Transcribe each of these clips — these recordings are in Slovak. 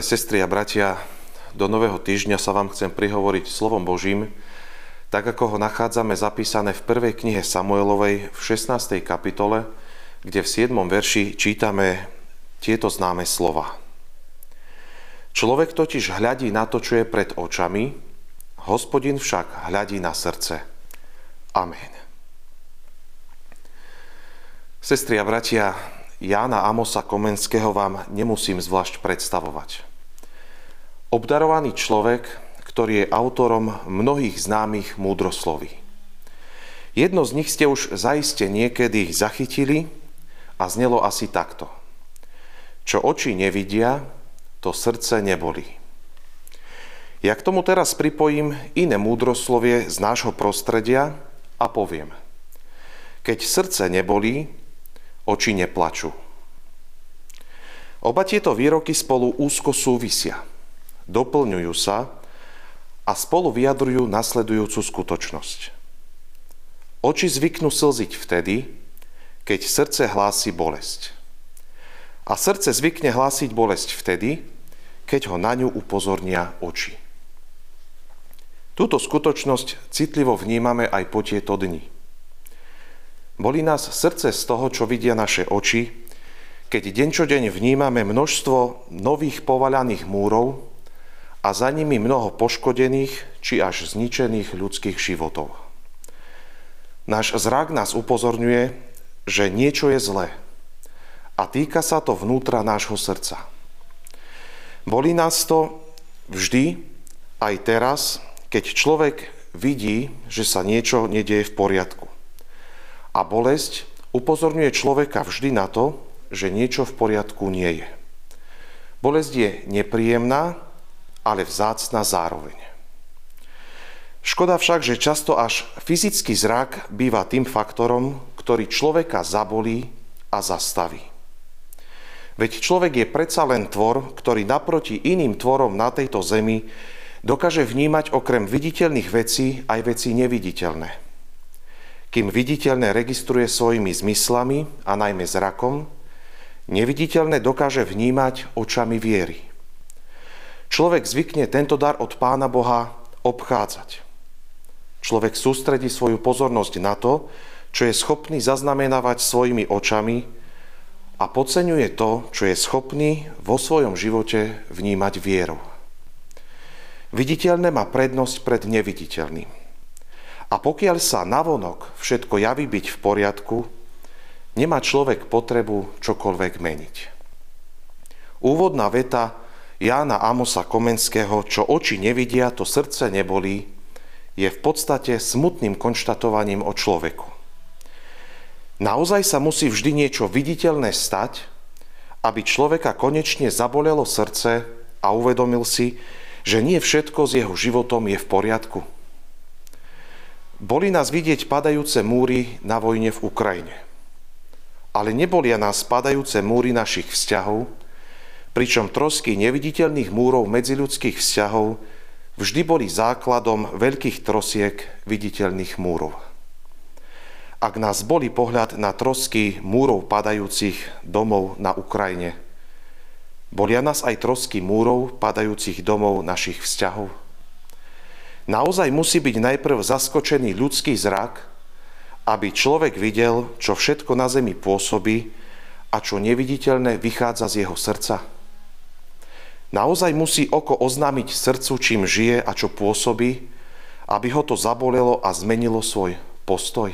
Drahé sestry a bratia, do nového týždňa sa vám chcem prihovoriť slovom Božím, tak ako ho nachádzame zapísané v prvej knihe Samuelovej v 16. kapitole, kde v 7. verši čítame tieto známe slova. Človek totiž hľadí na to, čo je pred očami, hospodin však hľadí na srdce. Amen. Sestri a bratia, Jána Amosa Komenského vám nemusím zvlášť predstavovať. Obdarovaný človek, ktorý je autorom mnohých známych múdrosloví. Jedno z nich ste už zaiste niekedy zachytili a znelo asi takto. Čo oči nevidia, to srdce nebolí. Ja k tomu teraz pripojím iné múdroslovie z nášho prostredia a poviem. Keď srdce nebolí, oči neplačú. Oba tieto výroky spolu úzko súvisia, doplňujú sa a spolu vyjadrujú nasledujúcu skutočnosť. Oči zvyknú slziť vtedy, keď srdce hlási bolesť. A srdce zvykne hlásiť bolesť vtedy, keď ho na ňu upozornia oči. Túto skutočnosť citlivo vnímame aj po tieto dni. Boli nás srdce z toho, čo vidia naše oči, keď deň čo deň vnímame množstvo nových povaľaných múrov a za nimi mnoho poškodených či až zničených ľudských životov. Náš zrak nás upozorňuje, že niečo je zlé a týka sa to vnútra nášho srdca. Boli nás to vždy, aj teraz, keď človek vidí, že sa niečo nedieje v poriadku. A bolesť upozorňuje človeka vždy na to, že niečo v poriadku nie je. Bolesť je nepríjemná, ale vzácna zároveň. Škoda však, že často až fyzický zrak býva tým faktorom, ktorý človeka zabolí a zastaví. Veď človek je predsa len tvor, ktorý naproti iným tvorom na tejto zemi dokáže vnímať okrem viditeľných vecí aj veci neviditeľné kým viditeľné registruje svojimi zmyslami a najmä zrakom, neviditeľné dokáže vnímať očami viery. Človek zvykne tento dar od Pána Boha obchádzať. Človek sústredí svoju pozornosť na to, čo je schopný zaznamenávať svojimi očami a podceňuje to, čo je schopný vo svojom živote vnímať vierou. Viditeľné má prednosť pred neviditeľným. A pokiaľ sa navonok všetko javí byť v poriadku, nemá človek potrebu čokoľvek meniť. Úvodná veta Jána Amosa Komenského, čo oči nevidia, to srdce nebolí, je v podstate smutným konštatovaním o človeku. Naozaj sa musí vždy niečo viditeľné stať, aby človeka konečne zabolelo srdce a uvedomil si, že nie všetko s jeho životom je v poriadku. Boli nás vidieť padajúce múry na vojne v Ukrajine. Ale nebolia nás padajúce múry našich vzťahov, pričom trosky neviditeľných múrov medziľudských vzťahov vždy boli základom veľkých trosiek viditeľných múrov. Ak nás boli pohľad na trosky múrov padajúcich domov na Ukrajine, bolia nás aj trosky múrov padajúcich domov našich vzťahov? Naozaj musí byť najprv zaskočený ľudský zrak, aby človek videl, čo všetko na zemi pôsobí a čo neviditeľné vychádza z jeho srdca. Naozaj musí oko oznámiť srdcu, čím žije a čo pôsobí, aby ho to zabolelo a zmenilo svoj postoj.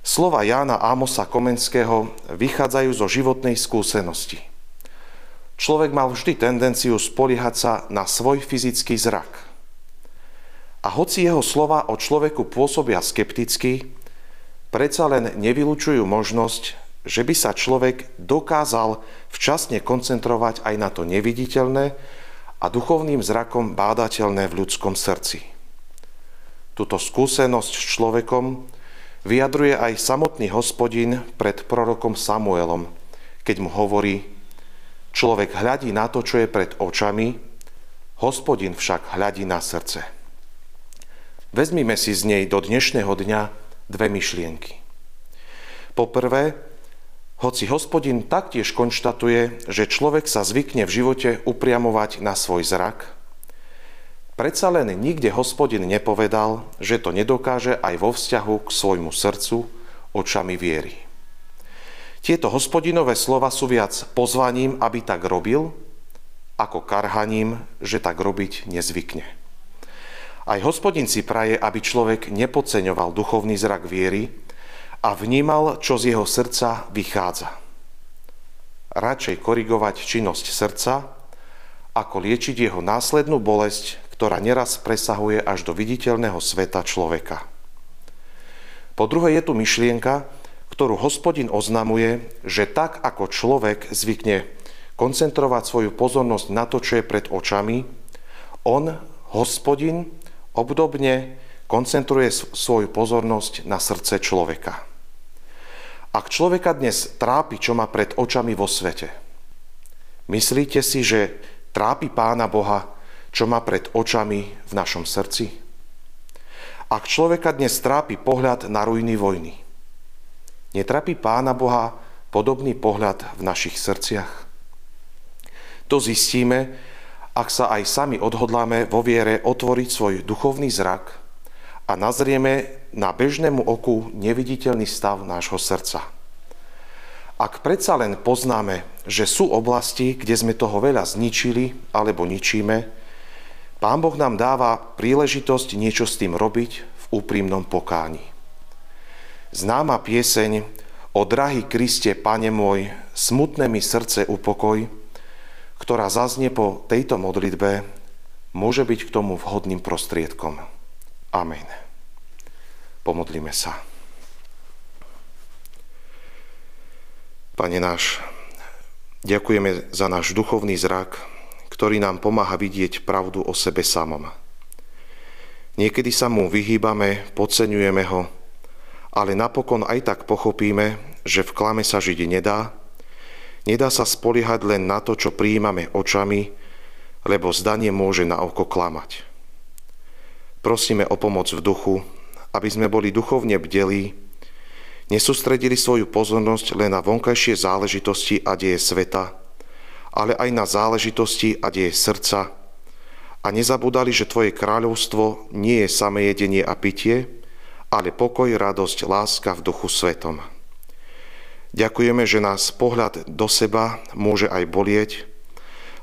Slova Jána Ámosa Komenského vychádzajú zo životnej skúsenosti. Človek mal vždy tendenciu spoliehať sa na svoj fyzický zrak – a hoci jeho slova o človeku pôsobia skepticky, predsa len nevylučujú možnosť, že by sa človek dokázal včasne koncentrovať aj na to neviditeľné a duchovným zrakom bádateľné v ľudskom srdci. Tuto skúsenosť s človekom vyjadruje aj samotný hospodin pred prorokom Samuelom, keď mu hovorí, človek hľadí na to, čo je pred očami, hospodin však hľadí na srdce. Vezmime si z nej do dnešného dňa dve myšlienky. Poprvé, Hoci hospodin taktiež konštatuje, že človek sa zvykne v živote upriamovať na svoj zrak, predsa len nikde hospodin nepovedal, že to nedokáže aj vo vzťahu k svojmu srdcu očami viery. Tieto hospodinové slova sú viac pozvaním, aby tak robil, ako karhaním, že tak robiť nezvykne. Aj hospodin si praje, aby človek nepodceňoval duchovný zrak viery, a vnímal, čo z jeho srdca vychádza. Radšej korigovať činnosť srdca, ako liečiť jeho následnú bolesť, ktorá neraz presahuje až do viditeľného sveta človeka. Po druhé je tu myšlienka, ktorú hospodin oznamuje, že tak ako človek zvykne koncentrovať svoju pozornosť na to, čo je pred očami, on, hospodin, obdobne koncentruje svoju pozornosť na srdce človeka. Ak človeka dnes trápi, čo má pred očami vo svete, myslíte si, že trápi Pána Boha, čo má pred očami v našom srdci? Ak človeka dnes trápi pohľad na ruiny vojny, netrápi Pána Boha podobný pohľad v našich srdciach? To zistíme, ak sa aj sami odhodláme vo viere otvoriť svoj duchovný zrak a nazrieme na bežnému oku neviditeľný stav nášho srdca. Ak predsa len poznáme, že sú oblasti, kde sme toho veľa zničili alebo ničíme, Pán Boh nám dáva príležitosť niečo s tým robiť v úprimnom pokáni. Známa pieseň O drahý Kriste, Pane môj, smutné mi srdce upokoj, ktorá zaznie po tejto modlitbe, môže byť k tomu vhodným prostriedkom. Amen. Pomodlíme sa. Pane náš, ďakujeme za náš duchovný zrak, ktorý nám pomáha vidieť pravdu o sebe samom. Niekedy sa mu vyhýbame, podceňujeme ho, ale napokon aj tak pochopíme, že v klame sa žiť nedá, nedá sa spoliehať len na to, čo prijímame očami, lebo zdanie môže na oko klamať. Prosíme o pomoc v duchu, aby sme boli duchovne bdelí, nesústredili svoju pozornosť len na vonkajšie záležitosti a deje sveta, ale aj na záležitosti a deje srdca a nezabudali, že Tvoje kráľovstvo nie je samé jedenie a pitie, ale pokoj, radosť, láska v duchu svetom. Ďakujeme, že nás pohľad do seba môže aj bolieť,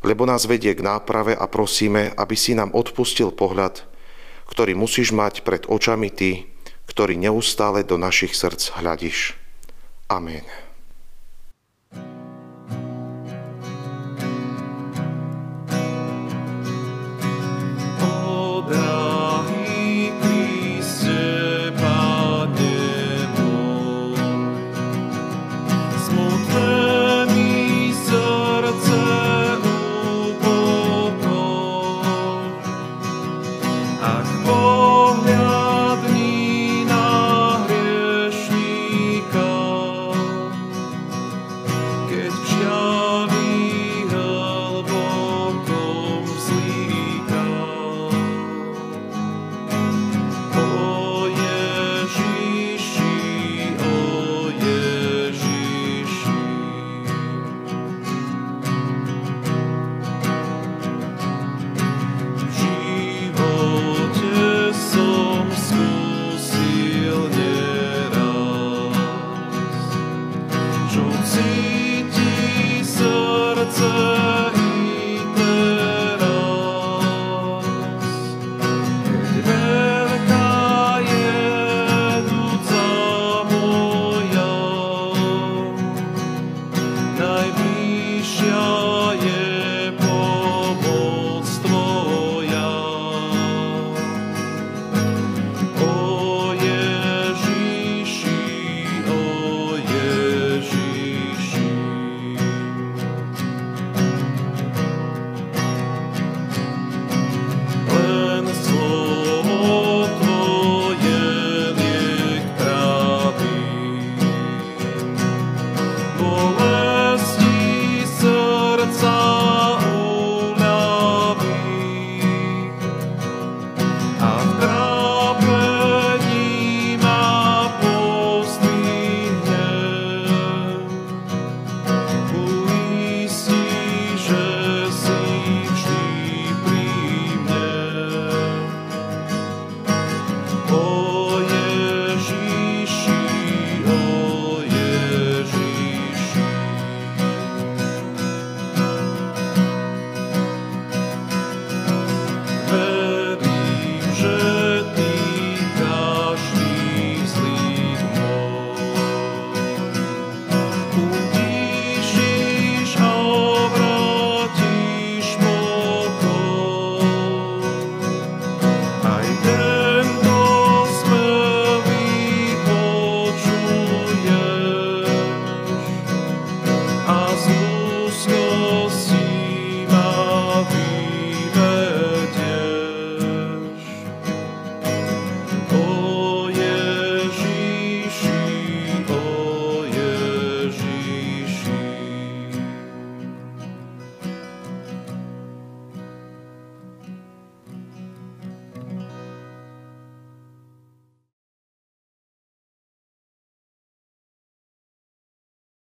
lebo nás vedie k náprave a prosíme, aby si nám odpustil pohľad, ktorý musíš mať pred očami ty, ktorý neustále do našich srdc hľadíš. Amen.